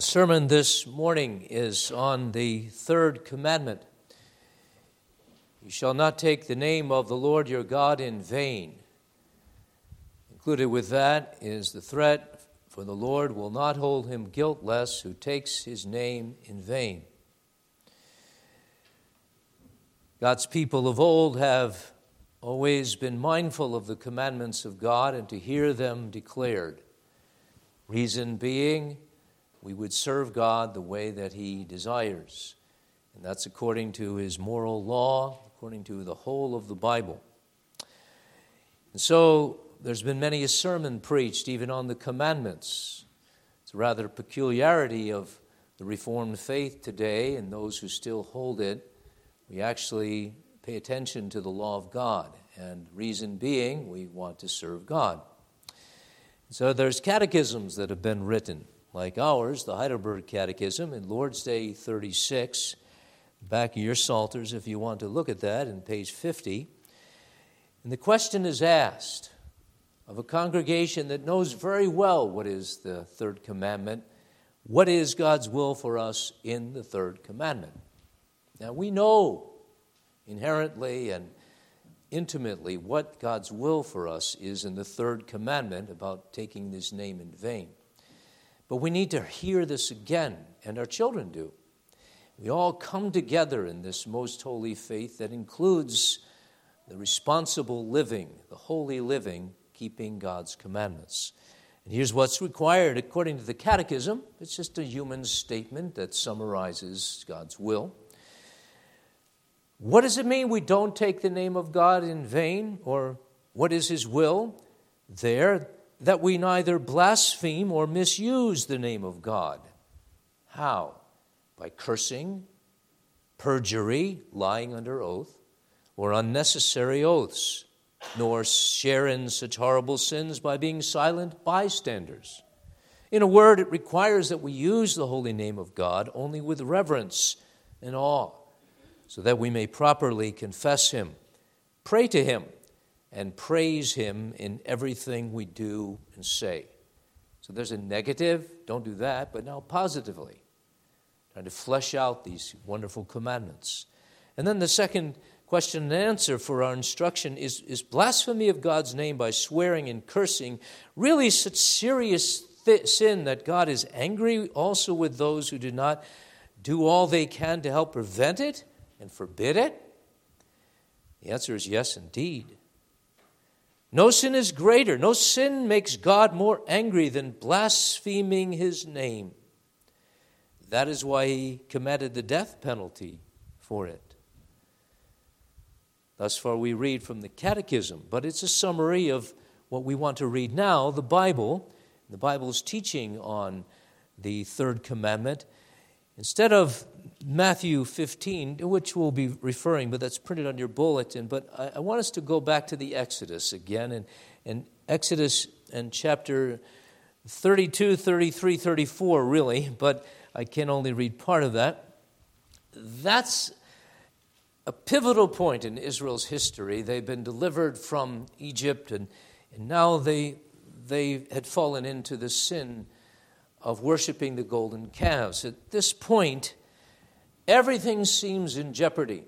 The sermon this morning is on the third commandment. You shall not take the name of the Lord your God in vain. Included with that is the threat for the Lord will not hold him guiltless who takes his name in vain. God's people of old have always been mindful of the commandments of God and to hear them declared. Reason being, we would serve God the way that He desires. And that's according to His moral law, according to the whole of the Bible. And so there's been many a sermon preached even on the commandments. It's a rather peculiarity of the Reformed faith today and those who still hold it. We actually pay attention to the law of God, and reason being, we want to serve God. So there's catechisms that have been written, like ours, the Heidelberg Catechism, in Lord's Day 36. Back of your Psalters, if you want to look at that, in page 50. And the question is asked of a congregation that knows very well what is the third commandment what is God's will for us in the third commandment? Now, we know inherently and intimately what God's will for us is in the third commandment about taking His name in vain. But we need to hear this again, and our children do. We all come together in this most holy faith that includes the responsible living, the holy living, keeping God's commandments. And here's what's required according to the Catechism it's just a human statement that summarizes God's will. What does it mean we don't take the name of God in vain? Or what is His will? There, that we neither blaspheme or misuse the name of God. How? By cursing, perjury, lying under oath, or unnecessary oaths, nor share in such horrible sins by being silent bystanders. In a word, it requires that we use the holy name of God only with reverence and awe so that we may properly confess Him, pray to Him, and praise Him in everything we do and say. So there's a negative, don't do that, but now positively, trying to flesh out these wonderful commandments. And then the second question and answer for our instruction is Is blasphemy of God's name by swearing and cursing really such serious th- sin that God is angry also with those who do not do all they can to help prevent it? and forbid it? The answer is yes, indeed. No sin is greater. No sin makes God more angry than blaspheming his name. That is why he commanded the death penalty for it. Thus far, we read from the Catechism, but it's a summary of what we want to read now the Bible. The Bible's teaching on the third commandment. Instead of Matthew 15, which we'll be referring, but that's printed on your bulletin. But I, I want us to go back to the Exodus again, and, and Exodus and chapter 32, 33, 34, really, but I can only read part of that. That's a pivotal point in Israel's history. They've been delivered from Egypt, and, and now they, they had fallen into the sin of worshiping the golden calves. At this point, everything seems in jeopardy.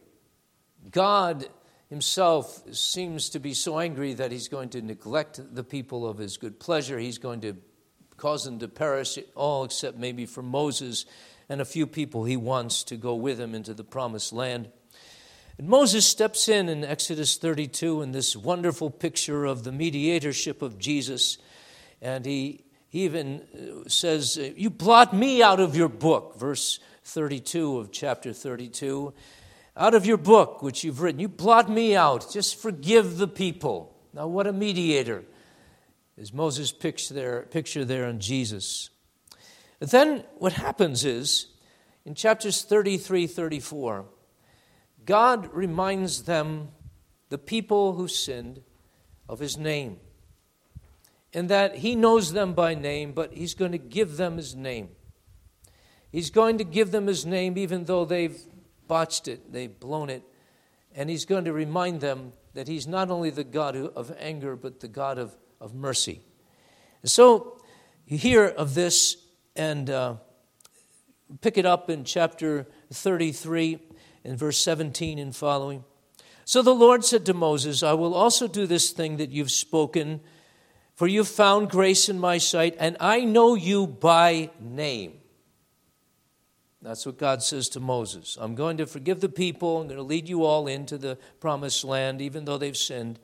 God himself seems to be so angry that he's going to neglect the people of his good pleasure. He's going to cause them to perish, all except maybe for Moses and a few people he wants to go with him into the promised land. And Moses steps in in Exodus 32 in this wonderful picture of the mediatorship of Jesus, and he he even uh, says, You blot me out of your book, verse 32 of chapter 32. Out of your book, which you've written, you blot me out. Just forgive the people. Now, what a mediator is Moses' picture there, picture there on Jesus. But then what happens is, in chapters 33, 34, God reminds them, the people who sinned, of his name And that he knows them by name, but he's going to give them his name. He's going to give them his name even though they've botched it, they've blown it. And he's going to remind them that he's not only the God of anger, but the God of, of mercy. And so you hear of this, and uh, pick it up in chapter 33 in verse 17 and following. So the Lord said to Moses, I will also do this thing that you've spoken, for you've found grace in my sight, and I know you by name. That's what God says to Moses. I'm going to forgive the people. I'm going to lead you all into the promised land, even though they've sinned.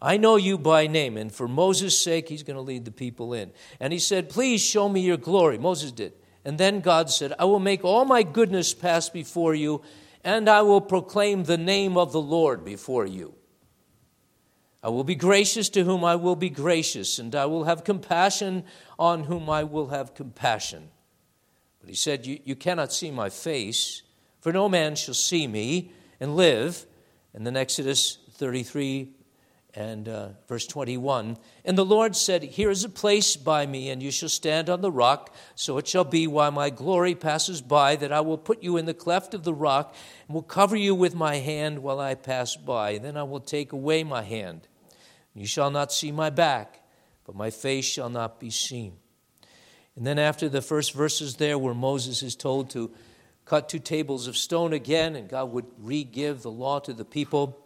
I know you by name. And for Moses' sake, he's going to lead the people in. And he said, Please show me your glory. Moses did. And then God said, I will make all my goodness pass before you, and I will proclaim the name of the Lord before you. I will be gracious to whom I will be gracious, and I will have compassion on whom I will have compassion. But he said, You, you cannot see my face, for no man shall see me and live. And then Exodus 33 and uh, verse 21 And the Lord said, Here is a place by me, and you shall stand on the rock. So it shall be while my glory passes by that I will put you in the cleft of the rock and will cover you with my hand while I pass by. And then I will take away my hand. You shall not see my back, but my face shall not be seen. And then, after the first verses there, where Moses is told to cut two tables of stone again, and God would re give the law to the people,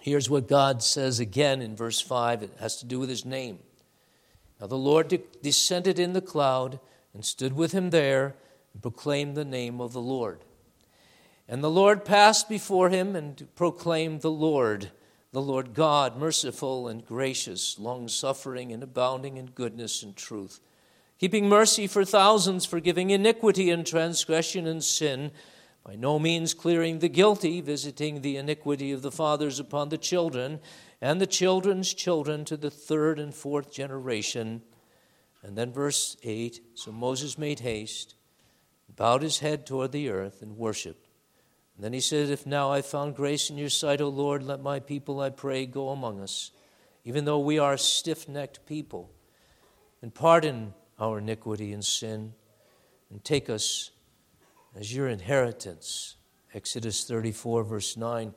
here's what God says again in verse 5. It has to do with his name. Now the Lord de- descended in the cloud and stood with him there and proclaimed the name of the Lord. And the Lord passed before him and proclaimed the Lord, the Lord God, merciful and gracious, long suffering and abounding in goodness and truth keeping mercy for thousands, forgiving iniquity and transgression and sin, by no means clearing the guilty, visiting the iniquity of the fathers upon the children, and the children's children to the third and fourth generation. And then verse 8 So Moses made haste, bowed his head toward the earth, and worshiped. And then he said, If now I found grace in your sight, O Lord, let my people, I pray, go among us, even though we are stiff necked people, and pardon our iniquity and sin, and take us as your inheritance. Exodus 34, verse 9,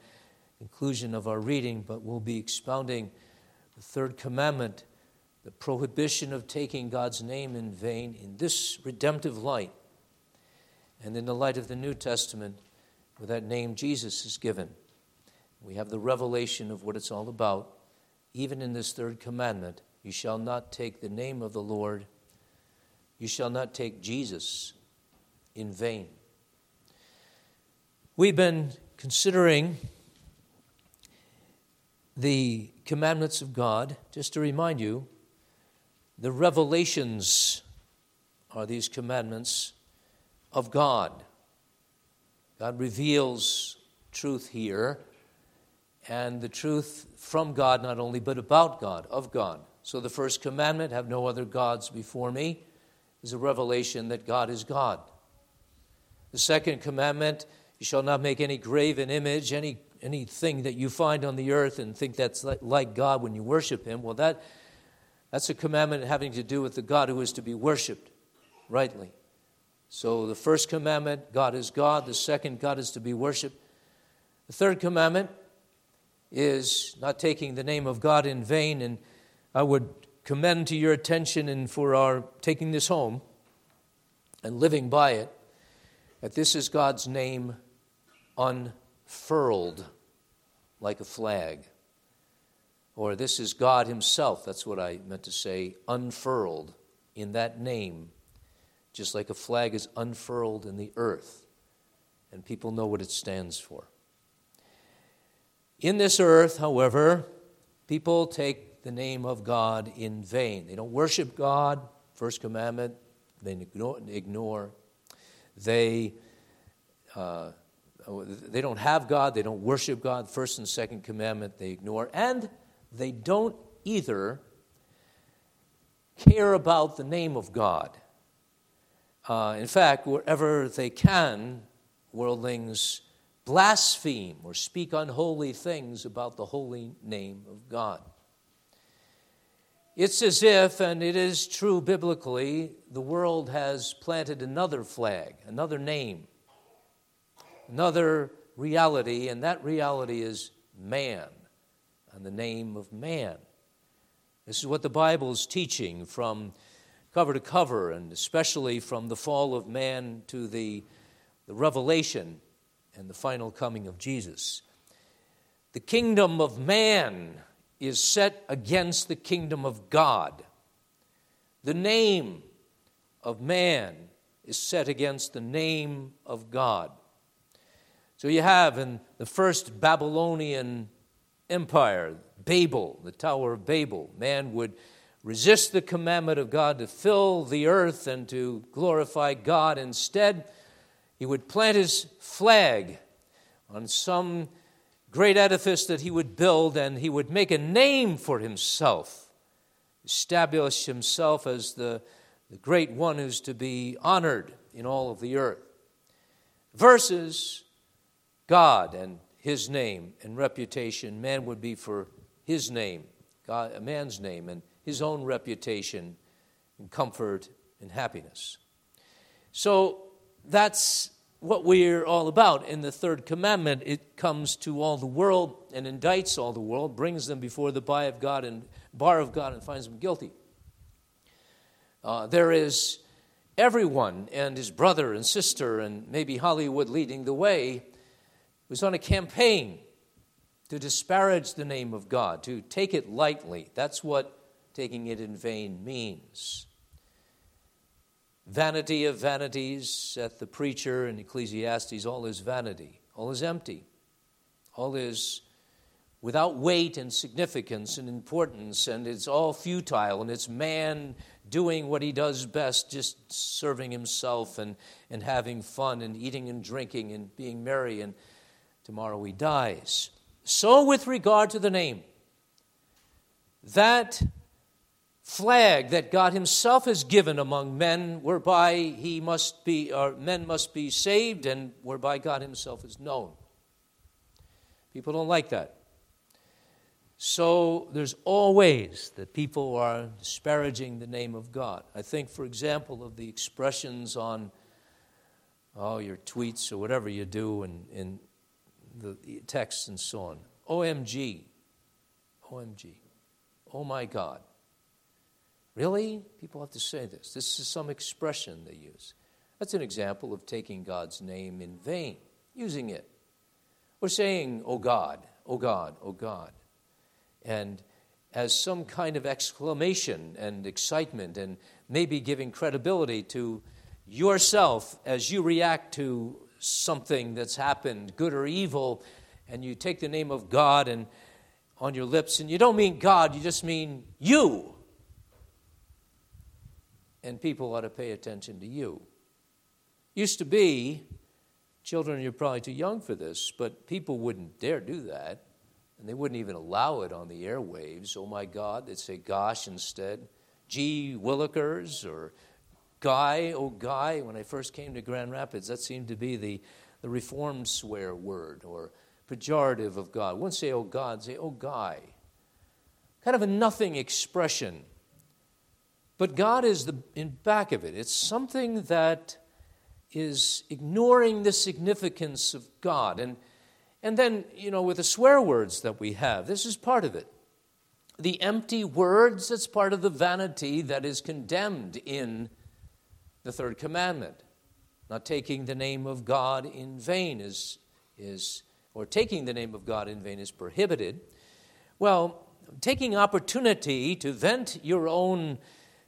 conclusion of our reading, but we'll be expounding the third commandment, the prohibition of taking God's name in vain in this redemptive light, and in the light of the New Testament, where that name Jesus is given. We have the revelation of what it's all about. Even in this third commandment, you shall not take the name of the Lord you shall not take Jesus in vain. We've been considering the commandments of God. Just to remind you, the revelations are these commandments of God. God reveals truth here, and the truth from God not only, but about God, of God. So the first commandment have no other gods before me is a revelation that God is God. The second commandment, you shall not make any graven image, any anything that you find on the earth and think that's like God when you worship him. Well, that that's a commandment having to do with the God who is to be worshiped rightly. So the first commandment, God is God. The second, God is to be worshiped. The third commandment is not taking the name of God in vain. And I would commend to your attention and for our taking this home and living by it that this is God's name unfurled like a flag. Or this is God Himself, that's what I meant to say, unfurled in that name, just like a flag is unfurled in the earth, and people know what it stands for. In this earth, however, people take the name of God in vain. They don't worship God, first commandment, they ignore. They, uh, they don't have God, they don't worship God, first and second commandment, they ignore. And they don't either care about the name of God. Uh, in fact, wherever they can, worldlings blaspheme or speak unholy things about the holy name of God. It's as if, and it is true biblically, the world has planted another flag, another name, another reality, and that reality is man, and the name of man. This is what the Bible is teaching from cover to cover, and especially from the fall of man to the, the revelation and the final coming of Jesus. The kingdom of man is set against the kingdom of God. The name of man is set against the name of God. So you have in the first Babylonian empire, Babel, the Tower of Babel, man would resist the commandment of God to fill the earth and to glorify God. Instead, he would plant his flag on some great edifice that he would build and he would make a name for himself, establish himself as the, the great one who's to be honored in all of the earth. Versus God and his name and reputation, man would be for his name, God, a man's name, and his own reputation and comfort and happiness. So that's what we're all about. In the third commandment, it comes to all the world and indicts all the world, brings them before the bar of God and bar of God and finds them guilty. Uh, there is everyone and his brother and sister and maybe Hollywood leading the way was on a campaign to disparage the name of God, to take it lightly. That's what taking it in vain means. Vanity of vanities, saith the preacher in Ecclesiastes, all is vanity, all is empty, all is without weight and significance and importance, and it's all futile, and it's man doing what he does best, just serving himself and, and having fun and eating and drinking and being merry, and tomorrow he dies. So, with regard to the name, that flag that God Himself has given among men, whereby He must be, or men must be saved, and whereby God Himself is known. People don't like that. So there's always that people are disparaging the name of God. I think, for example, of the expressions on oh your tweets or whatever you do and in the texts and so on. OMG. OMG. Oh my God. Really? People have to say this. This is some expression they use. That's an example of taking God's name in vain, using it. Or saying, Oh God, oh God, oh God. And as some kind of exclamation and excitement, and maybe giving credibility to yourself as you react to something that's happened, good or evil, and you take the name of God and on your lips, and you don't mean God, you just mean you and people ought to pay attention to you. Used to be, children, you're probably too young for this, but people wouldn't dare do that, and they wouldn't even allow it on the airwaves. Oh my God, they'd say gosh instead. Gee Willikers or Guy, oh Guy. When I first came to Grand Rapids, that seemed to be the, the reformed swear word or pejorative of God. Wouldn't say oh God, say oh Guy. Kind of a nothing expression but God is the, in back of it. It's something that is ignoring the significance of God. And, and then, you know, with the swear words that we have, this is part of it. The empty words, that's part of the vanity that is condemned in the third commandment. Not taking the name of God in vain is, is or taking the name of God in vain is prohibited. Well, taking opportunity to vent your own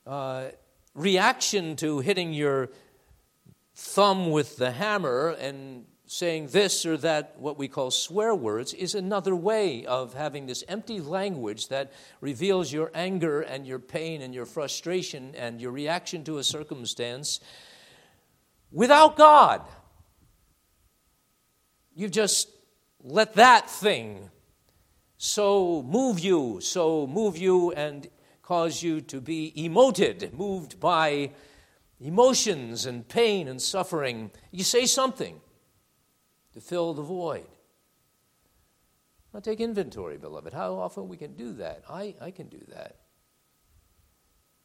uh, reaction to hitting your thumb with the hammer and saying this or that, what we call swear words, is another way of having this empty language that reveals your anger and your pain and your frustration and your reaction to a circumstance without God. You've just let that thing so move you, so move you and cause you to be emoted, moved by emotions and pain and suffering. You say something to fill the void. Now take inventory, beloved. How often we can do that? I, I can do that.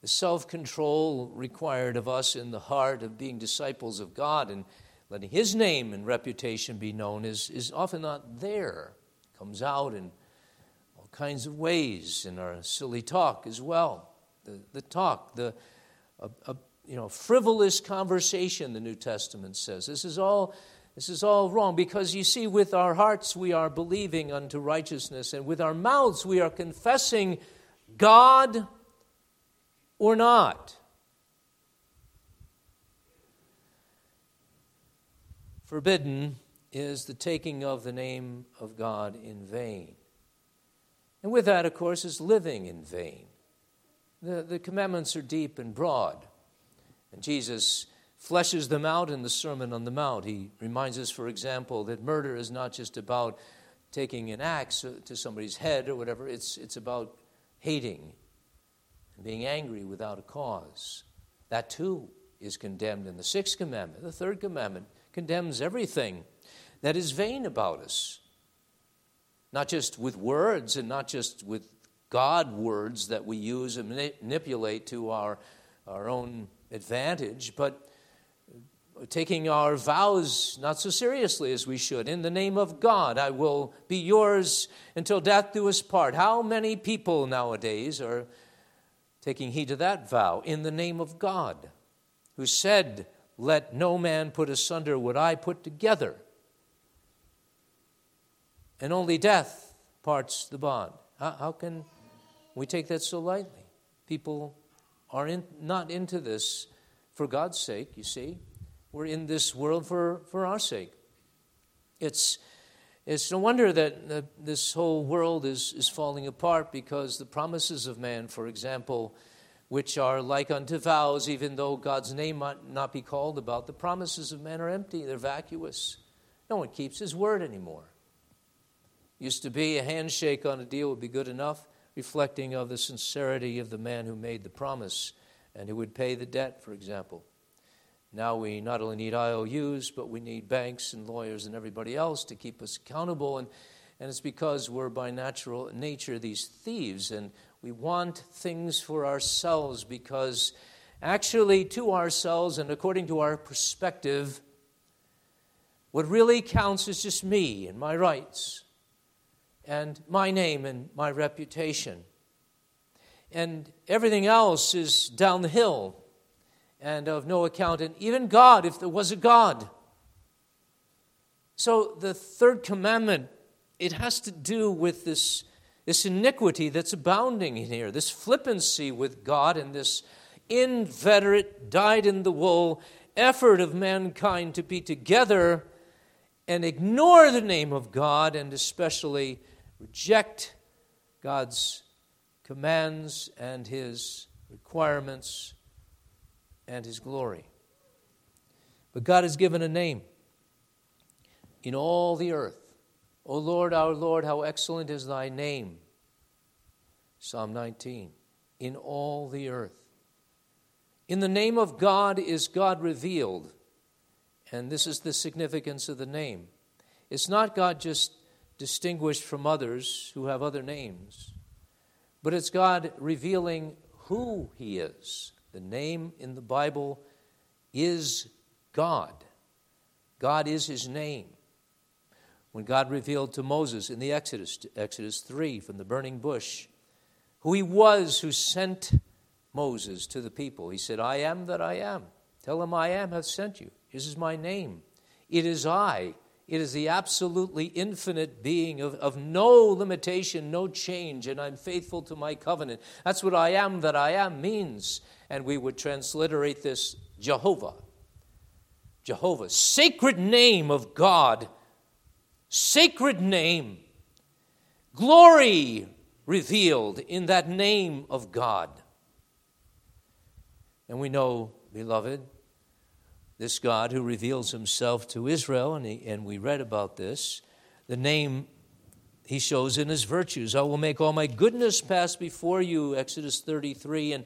The self control required of us in the heart of being disciples of God and letting His name and reputation be known is, is often not there. It comes out in kinds of ways in our silly talk as well. The, the talk, the, a, a you know, frivolous conversation, the New Testament says. This is all. This is all wrong because you see, with our hearts we are believing unto righteousness, and with our mouths we are confessing God or not. Forbidden is the taking of the name of God in vain. And with that, of course, is living in vain. The, the commandments are deep and broad. And Jesus fleshes them out in the Sermon on the Mount. He reminds us, for example, that murder is not just about taking an axe to somebody's head or whatever, it's, it's about hating and being angry without a cause. That too is condemned in the sixth commandment. The third commandment condemns everything that is vain about us. Not just with words and not just with God words that we use and manipulate to our, our own advantage, but taking our vows not so seriously as we should. In the name of God, I will be yours until death do us part. How many people nowadays are taking heed to that vow? In the name of God, who said, Let no man put asunder what I put together and only death parts the bond. How, how can we take that so lightly? People are in, not into this for God's sake, you see. We're in this world for, for our sake. It's, it's no wonder that this whole world is, is falling apart because the promises of man, for example, which are like unto vows, even though God's name might not be called about, the promises of man are empty, they're vacuous. No one keeps his word anymore. Used to be a handshake on a deal would be good enough, reflecting of the sincerity of the man who made the promise and who would pay the debt, for example. Now we not only need IOUs, but we need banks and lawyers and everybody else to keep us accountable. And, and it's because we're by natural nature these thieves and we want things for ourselves because actually, to ourselves and according to our perspective, what really counts is just me and my rights and my name and my reputation. And everything else is down the hill and of no account, and even God, if there was a God. So the third commandment, it has to do with this, this iniquity that's abounding in here, this flippancy with God, and this inveterate, dyed in the wool effort of mankind to be together and ignore the name of God and especially reject God's commands and His requirements and His glory. But God has given a name in all the earth. O Lord, our Lord, how excellent is thy name. Psalm 19. In all the earth. In the name of God is God revealed. And this is the significance of the name. It's not God just distinguished from others who have other names, but it's God revealing who He is. The name in the Bible is God. God is His name. When God revealed to Moses in the Exodus, Exodus 3, from the burning bush, who He was who sent Moses to the people, He said, I am that I am. Tell him I am hath sent you. This is my name. It is I it is the absolutely infinite being of, of no limitation, no change, and I'm faithful to my covenant. That's what I am that I am means. And we would transliterate this Jehovah. Jehovah, sacred name of God, sacred name, glory revealed in that name of God. And we know, beloved, this God who reveals himself to Israel, and, he, and we read about this, the name he shows in his virtues. I will make all my goodness pass before you, Exodus 33. And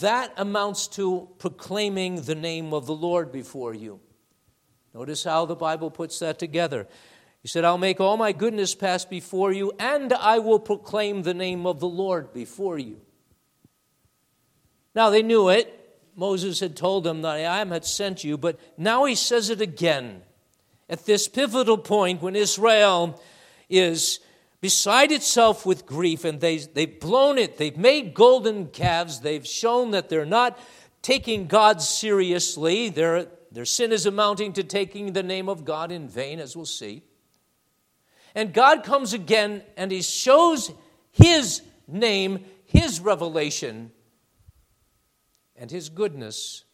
that amounts to proclaiming the name of the Lord before you. Notice how the Bible puts that together. He said, I'll make all my goodness pass before you, and I will proclaim the name of the Lord before you. Now, they knew it. Moses had told them that I am had sent you, but now he says it again. At this pivotal point when Israel is beside itself with grief and they, they've blown it, they've made golden calves, they've shown that they're not taking God seriously. Their, their sin is amounting to taking the name of God in vain, as we'll see. And God comes again and He shows His name, His revelation, and His goodness,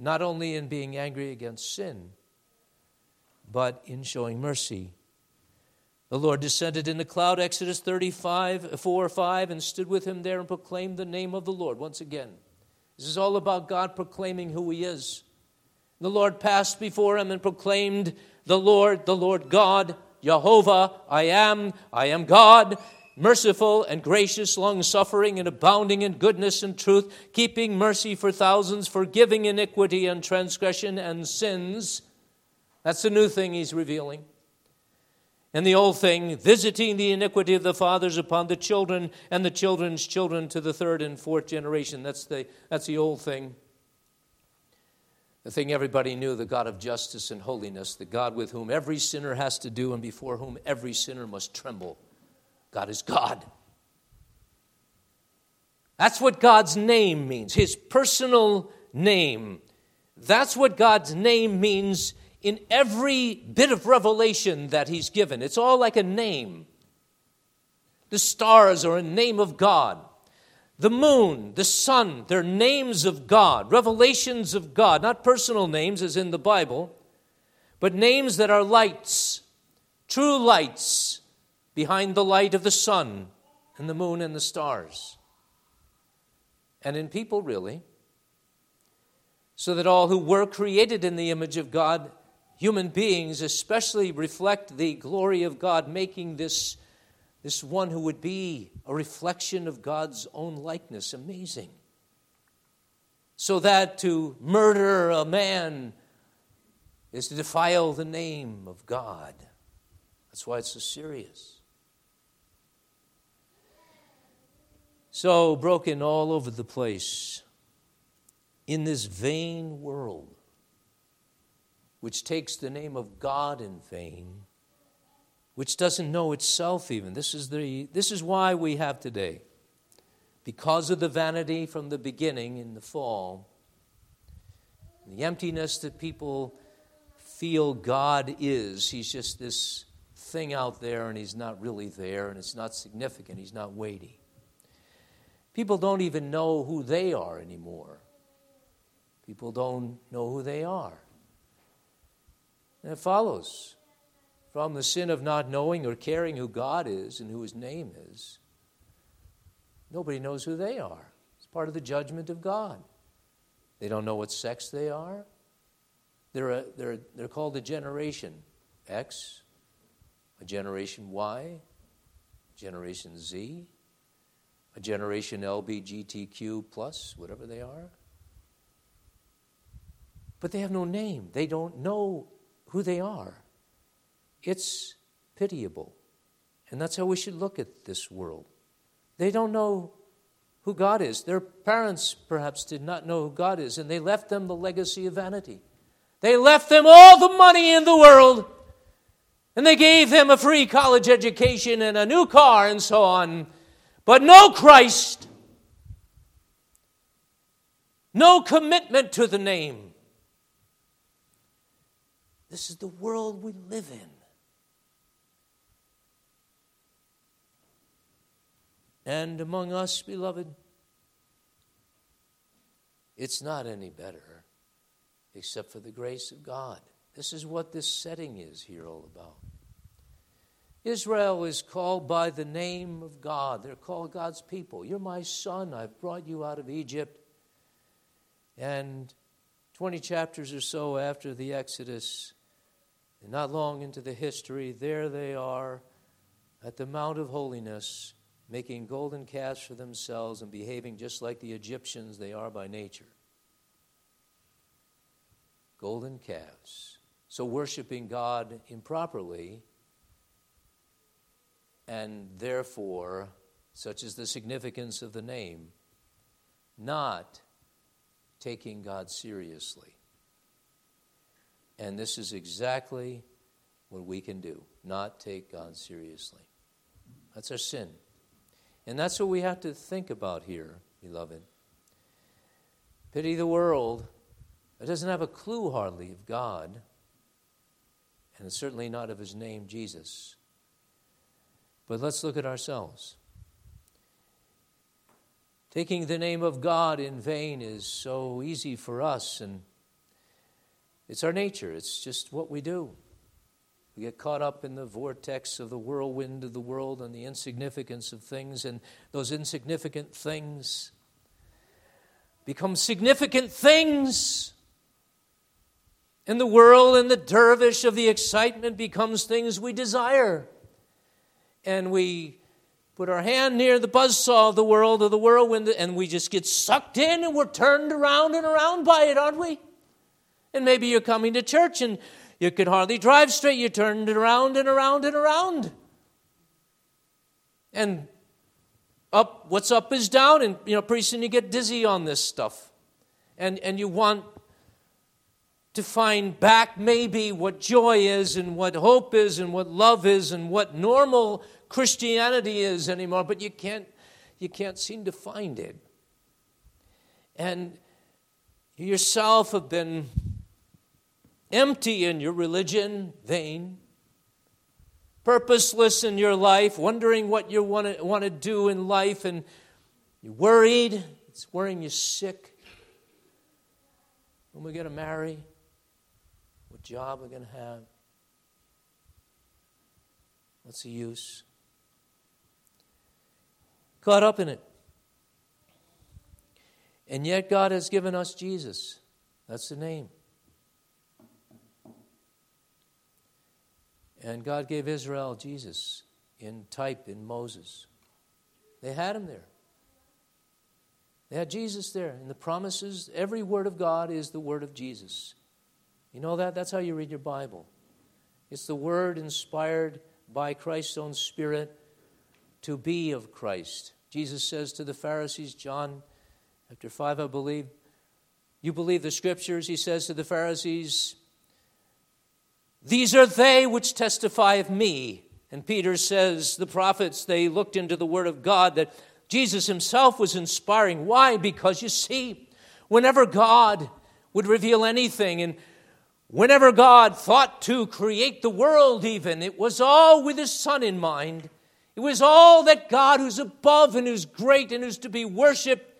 not only in being angry against sin, but in showing mercy. The Lord descended in the cloud, Exodus 35, 4 or 5, and stood with him there and proclaimed the name of the Lord. Once again, this is all about God proclaiming who he is. The Lord passed before him and proclaimed, The Lord, the Lord God, Jehovah, I am, I am God, merciful and gracious, long suffering and abounding in goodness and truth, keeping mercy for thousands, forgiving iniquity and transgression and sins. That's the new thing he's revealing. And the old thing, visiting the iniquity of the fathers upon the children and the children's children to the third and fourth generation. That's the, that's the old thing. The thing everybody knew the God of justice and holiness, the God with whom every sinner has to do and before whom every sinner must tremble. God is God. That's what God's name means, his personal name. That's what God's name means in every bit of revelation that he's given. It's all like a name. The stars are a name of God. The moon, the sun, they're names of God, revelations of God, not personal names as in the Bible, but names that are lights, true lights behind the light of the sun and the moon and the stars. And in people, really, so that all who were created in the image of God, human beings especially, reflect the glory of God, making this this one who would be a reflection of God's own likeness. Amazing. So that to murder a man is to defile the name of God. That's why it's so serious. So broken all over the place in this vain world, which takes the name of God in vain which doesn't know itself even. This is, the, this is why we have today. Because of the vanity from the beginning in the fall, the emptiness that people feel God is, He's just this thing out there and He's not really there and it's not significant, He's not weighty. People don't even know who they are anymore. People don't know who they are. And it follows from the sin of not knowing or caring who God is and who His name is. Nobody knows who they are. It's part of the judgment of God. They don't know what sex they are. They're, a, they're, they're called a generation X, a generation Y, generation Z, a generation LBGTQ plus, whatever they are. But they have no name. They don't know who they are. It's pitiable. And that's how we should look at this world. They don't know who God is. Their parents perhaps did not know who God is, and they left them the legacy of vanity. They left them all the money in the world, and they gave them a free college education and a new car and so on, but no Christ, no commitment to the name. This is the world we live in. And among us, beloved, it's not any better except for the grace of God. This is what this setting is here all about. Israel is called by the name of God. They're called God's people. You're my son. I've brought you out of Egypt. And 20 chapters or so after the Exodus, and not long into the history, there they are at the Mount of Holiness making golden calves for themselves and behaving just like the Egyptians they are by nature. Golden calves. So, worshiping God improperly, and therefore, such is the significance of the name, not taking God seriously. And this is exactly what we can do not take God seriously. That's our sin. And that's what we have to think about here, beloved. Pity the world that doesn't have a clue hardly of God, and certainly not of his name, Jesus. But let's look at ourselves. Taking the name of God in vain is so easy for us, and it's our nature, it's just what we do. We get caught up in the vortex of the whirlwind of the world and the insignificance of things, and those insignificant things become significant things. And the whirl and the dervish of the excitement becomes things we desire. And we put our hand near the buzzsaw of the world, of the whirlwind, and we just get sucked in and we're turned around and around by it, aren't we? And maybe you're coming to church and you could hardly drive straight. You're turned around and around and around. And up, what's up is down, and you know, pretty soon you get dizzy on this stuff. And, and you want to find back maybe what joy is and what hope is and what love is and what normal Christianity is anymore, but you can't, you can't seem to find it. And you yourself have been empty in your religion, vain, purposeless in your life, wondering what you want to, do in life, and you're worried. It's worrying you sick. When we're going to marry, job we're going to have, what's the use? Caught up in it. And yet, God has given us Jesus. That's the name. And God gave Israel Jesus in type in Moses. They had him there. They had Jesus there. In the promises, every word of God is the word of Jesus. You know that? That's how you read your Bible. It's the word inspired by Christ's own Spirit to be of Christ. Jesus says to the Pharisees, John chapter 5, I believe, you believe the scriptures, he says to the Pharisees, these are they which testify of me. And Peter says, the prophets, they looked into the Word of God that Jesus himself was inspiring. Why? Because you see, whenever God would reveal anything, and whenever God thought to create the world, even, it was all with his Son in mind. It was all that God, who's above and who's great and who's to be worshiped,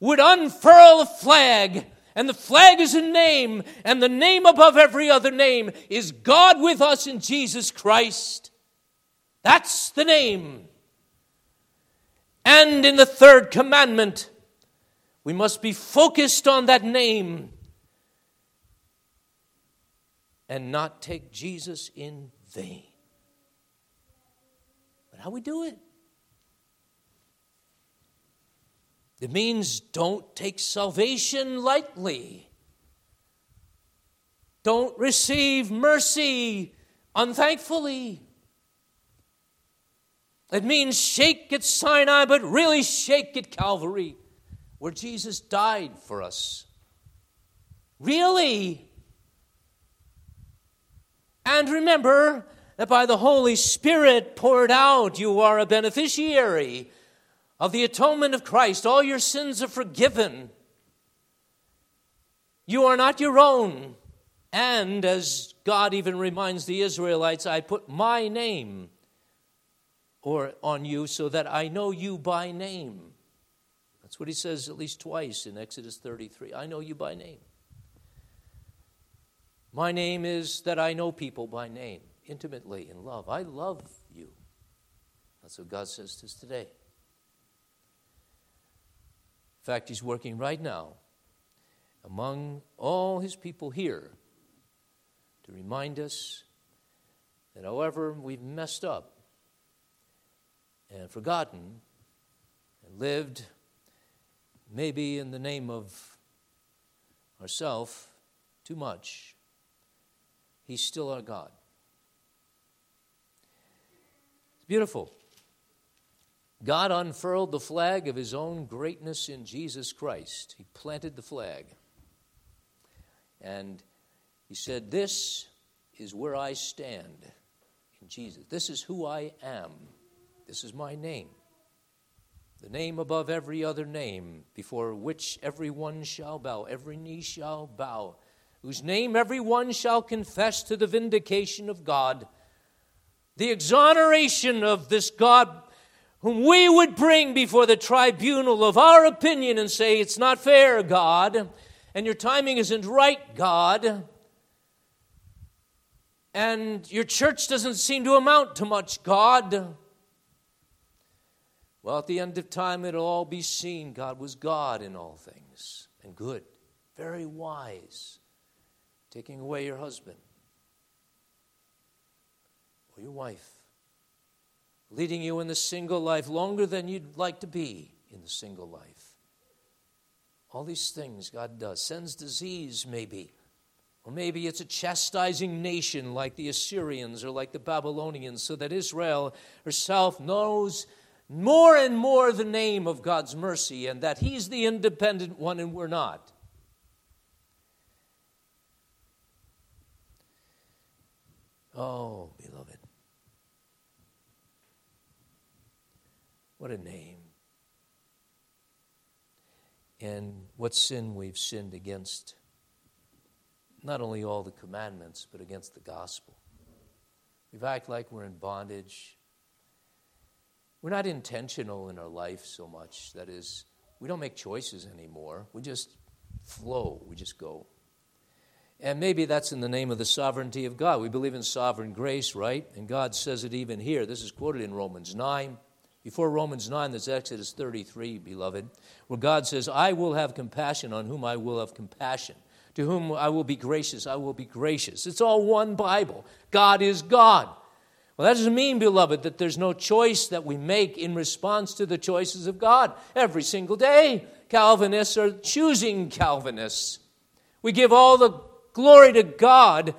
would unfurl a flag and the flag is a name, and the name above every other name is God with us in Jesus Christ. That's the name. And in the third commandment, we must be focused on that name and not take Jesus in vain. But how we do it? It means don't take salvation lightly. Don't receive mercy unthankfully. It means shake at Sinai, but really shake at Calvary, where Jesus died for us. Really? And remember that by the Holy Spirit poured out, you are a beneficiary of the atonement of Christ. All your sins are forgiven. You are not your own. And as God even reminds the Israelites, I put my name or on you so that I know you by name. That's what he says at least twice in Exodus 33. I know you by name. My name is that I know people by name, intimately in love. I love you. That's what God says to us today. In fact, He's working right now among all His people here to remind us that however we've messed up and forgotten and lived maybe in the name of ourself too much, He's still our God. It's beautiful. God unfurled the flag of his own greatness in Jesus Christ. He planted the flag. And he said, This is where I stand in Jesus. This is who I am. This is my name. the name above every other name, before which every one shall bow, every knee shall bow, whose name every one shall confess to the vindication of God, the exoneration of this God whom we would bring before the tribunal of our opinion and say, It's not fair, God, and your timing isn't right, God, and your church doesn't seem to amount to much, God. Well, at the end of time, it'll all be seen God was God in all things and good, very wise, taking away your husband or your wife, leading you in the single life longer than you'd like to be in the single life. All these things God does, sends disease, maybe. Or maybe it's a chastising nation like the Assyrians or like the Babylonians, so that Israel herself knows more and more the name of God's mercy and that He's the independent one and we're not. Oh, beloved. What a name. And what sin we've sinned against not only all the commandments, but against the gospel. We've acted like we're in bondage. We're not intentional in our life so much. That is, we don't make choices anymore. We just flow, we just go. And maybe that's in the name of the sovereignty of God. We believe in sovereign grace, right? And God says it even here. This is quoted in Romans 9. Before Romans 9, there's Exodus 33, beloved, where God says, I will have compassion on whom I will have compassion. To whom I will be gracious, I will be gracious. It's all one Bible. God is God. Well, that doesn't mean, beloved, that there's no choice that we make in response to the choices of God. Every single day, Calvinists are choosing Calvinists. We give all the glory to God,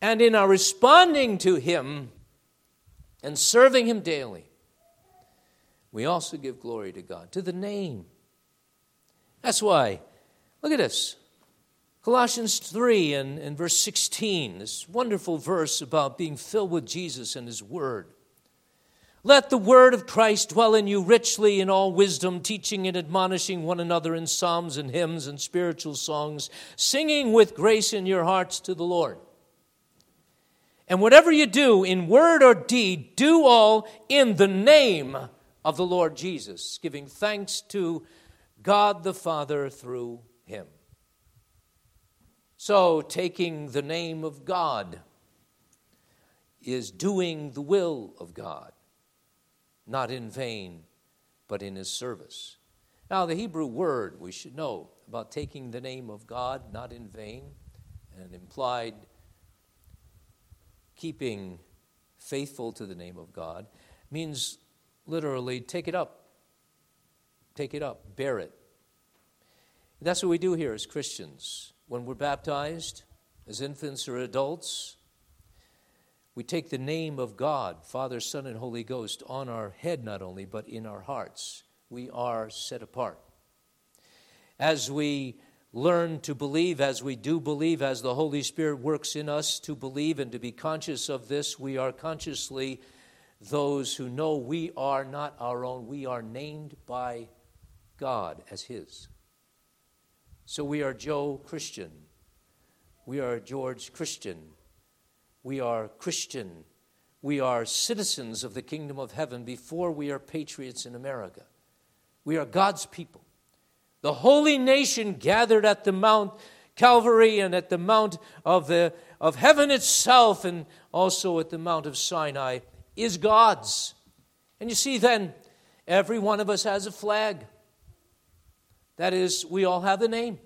and in our responding to Him and serving Him daily, we also give glory to God, to the name. That's why, look at this. Colossians 3 and, and verse 16, this wonderful verse about being filled with Jesus and His Word. Let the word of Christ dwell in you richly in all wisdom, teaching and admonishing one another in psalms and hymns and spiritual songs, singing with grace in your hearts to the Lord. And whatever you do in word or deed, do all in the name of the Lord Jesus, giving thanks to God the Father through him. So, taking the name of God is doing the will of God, not in vain, but in His service. Now, the Hebrew word we should know about taking the name of God, not in vain, and implied keeping faithful to the name of God, means literally take it up. Take it up, bear it. That's what we do here as Christians when we're baptized, as infants or adults, we take the name of God, Father, Son, and Holy Ghost, on our head not only, but in our hearts. We are set apart. As we learn to believe, as we do believe, as the Holy Spirit works in us to believe and to be conscious of this, we are consciously those who know we are not our own. We are named by God as His. So we are Joe Christian. We are George Christian. We are Christian. We are citizens of the kingdom of heaven before we are patriots in America. We are God's people. The holy nation gathered at the Mount Calvary and at the Mount of, the, of heaven itself and also at the Mount of Sinai is God's. And you see, then, every one of us has a flag. That is, we all have the name.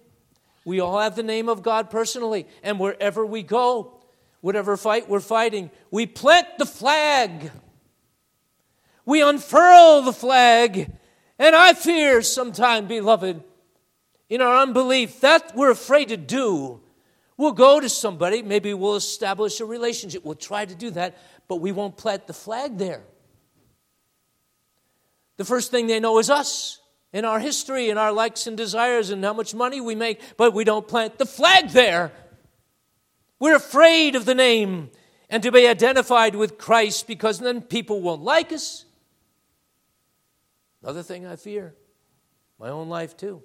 We all have the name of God personally. And wherever we go, whatever fight we're fighting, we plant the flag. We unfurl the flag. And I fear sometime, beloved, in our unbelief, that we're afraid to do. We'll go to somebody, maybe we'll establish a relationship. We'll try to do that, but we won't plant the flag there. The first thing they know is us in our history and our likes and desires and how much money we make, but we don't plant the flag there. We're afraid of the name and to be identified with Christ because then people won't like us. Another thing I fear, my own life too.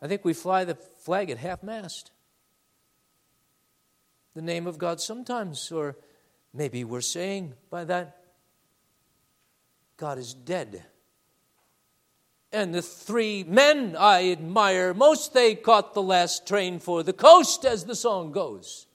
I think we fly the flag at half mast. The name of God sometimes, or maybe we're saying by that, God is dead. And the three men I admire most, they caught the last train for the coast, as the song goes.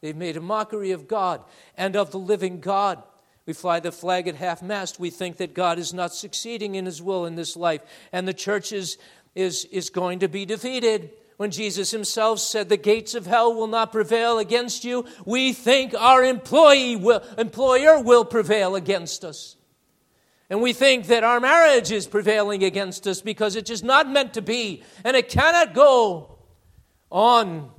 They've made a mockery of God and of the living God. We fly the flag at half mast. We think that God is not succeeding in his will in this life, and the church is, is, is going to be defeated. When Jesus himself said, The gates of hell will not prevail against you, we think our employee will, employer will prevail against us. And we think that our marriage is prevailing against us because it's just not meant to be, and it cannot go on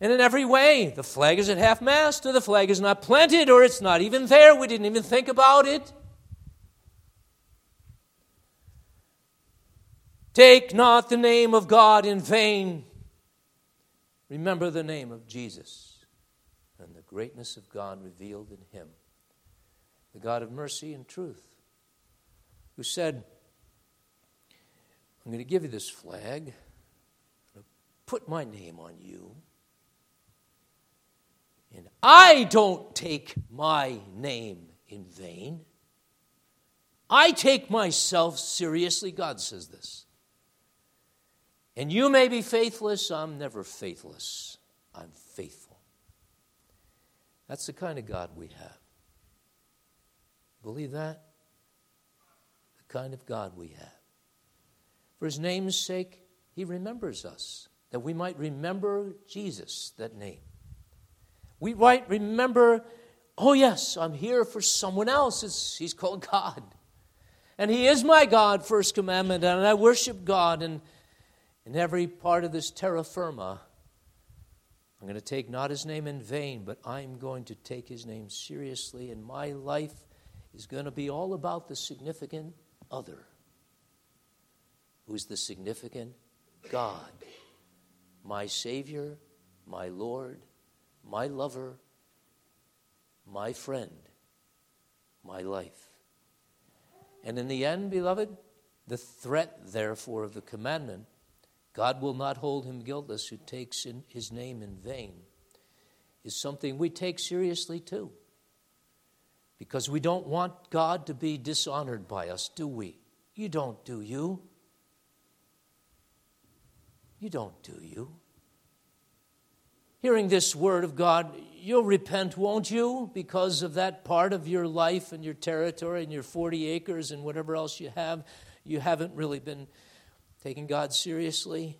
and in every way, the flag is at half mast, or the flag is not planted, or it's not even there. We didn't even think about it. Take not the name of God in vain. Remember the name of Jesus and the greatness of God revealed in him, the God of mercy and truth, who said, I'm going to give you this flag, put my name on you. And I don't take my name in vain. I take myself seriously. God says this. And you may be faithless. I'm never faithless. I'm faithful. That's the kind of God we have. Believe that? The kind of God we have. For his name's sake, he remembers us, that we might remember Jesus, that name. We might remember, oh, yes, I'm here for someone else. It's, he's called God. And He is my God, first commandment, and I worship God. And in every part of this terra firma, I'm going to take not His name in vain, but I'm going to take His name seriously, in my life is going to be all about the significant other, who's the significant God, my Savior, my Lord, my lover, my friend, my life. And in the end, beloved, the threat, therefore, of the commandment God will not hold him guiltless who takes his name in vain is something we take seriously too. Because we don't want God to be dishonored by us, do we? You don't, do you? You don't, do you? hearing this word of God, you'll repent, won't you, because of that part of your life and your territory and your 40 acres and whatever else you have. You haven't really been taking God seriously.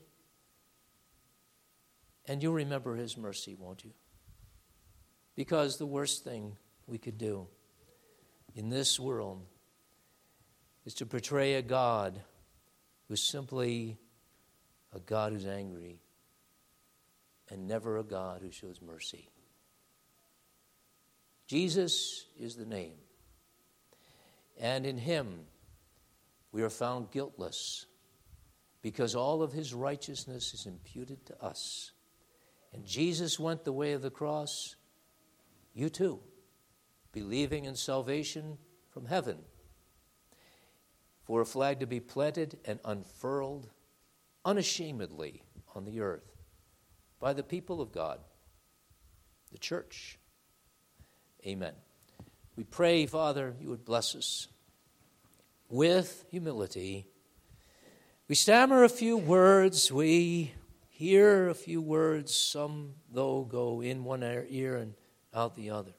And you'll remember His mercy, won't you? Because the worst thing we could do in this world is to portray a God who's simply a God who's angry and never a God who shows mercy. Jesus is the name, and in him we are found guiltless because all of his righteousness is imputed to us. And Jesus went the way of the cross, you too, believing in salvation from heaven. For a flag to be planted and unfurled unashamedly on the earth by the people of God, the church. Amen. We pray, Father, you would bless us with humility. We stammer a few words, we hear a few words, some, though, go in one ear and out the other.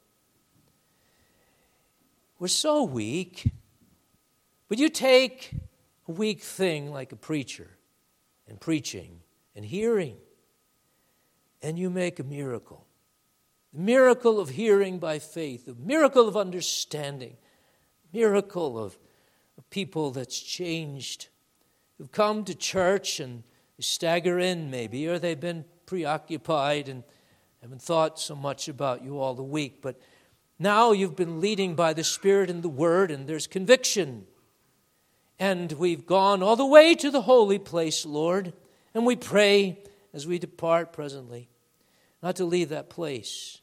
We're so weak, but you take a weak thing like a preacher and preaching and hearing and you make a miracle. The miracle of hearing by faith, the miracle of understanding, miracle of people that's changed, who've come to church and stagger in maybe, or they've been preoccupied and haven't thought so much about you all the week, but now you've been leading by the Spirit and the Word, and there's conviction. And we've gone all the way to the holy place, Lord, and we pray as we depart presently not to leave that place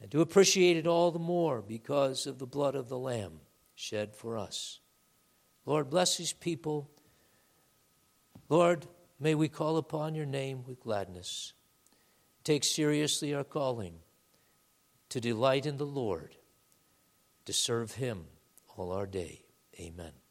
and to appreciate it all the more because of the blood of the Lamb shed for us. Lord, bless these people. Lord, may we call upon your name with gladness. Take seriously our calling to delight in the Lord, to serve Him all our day. Amen.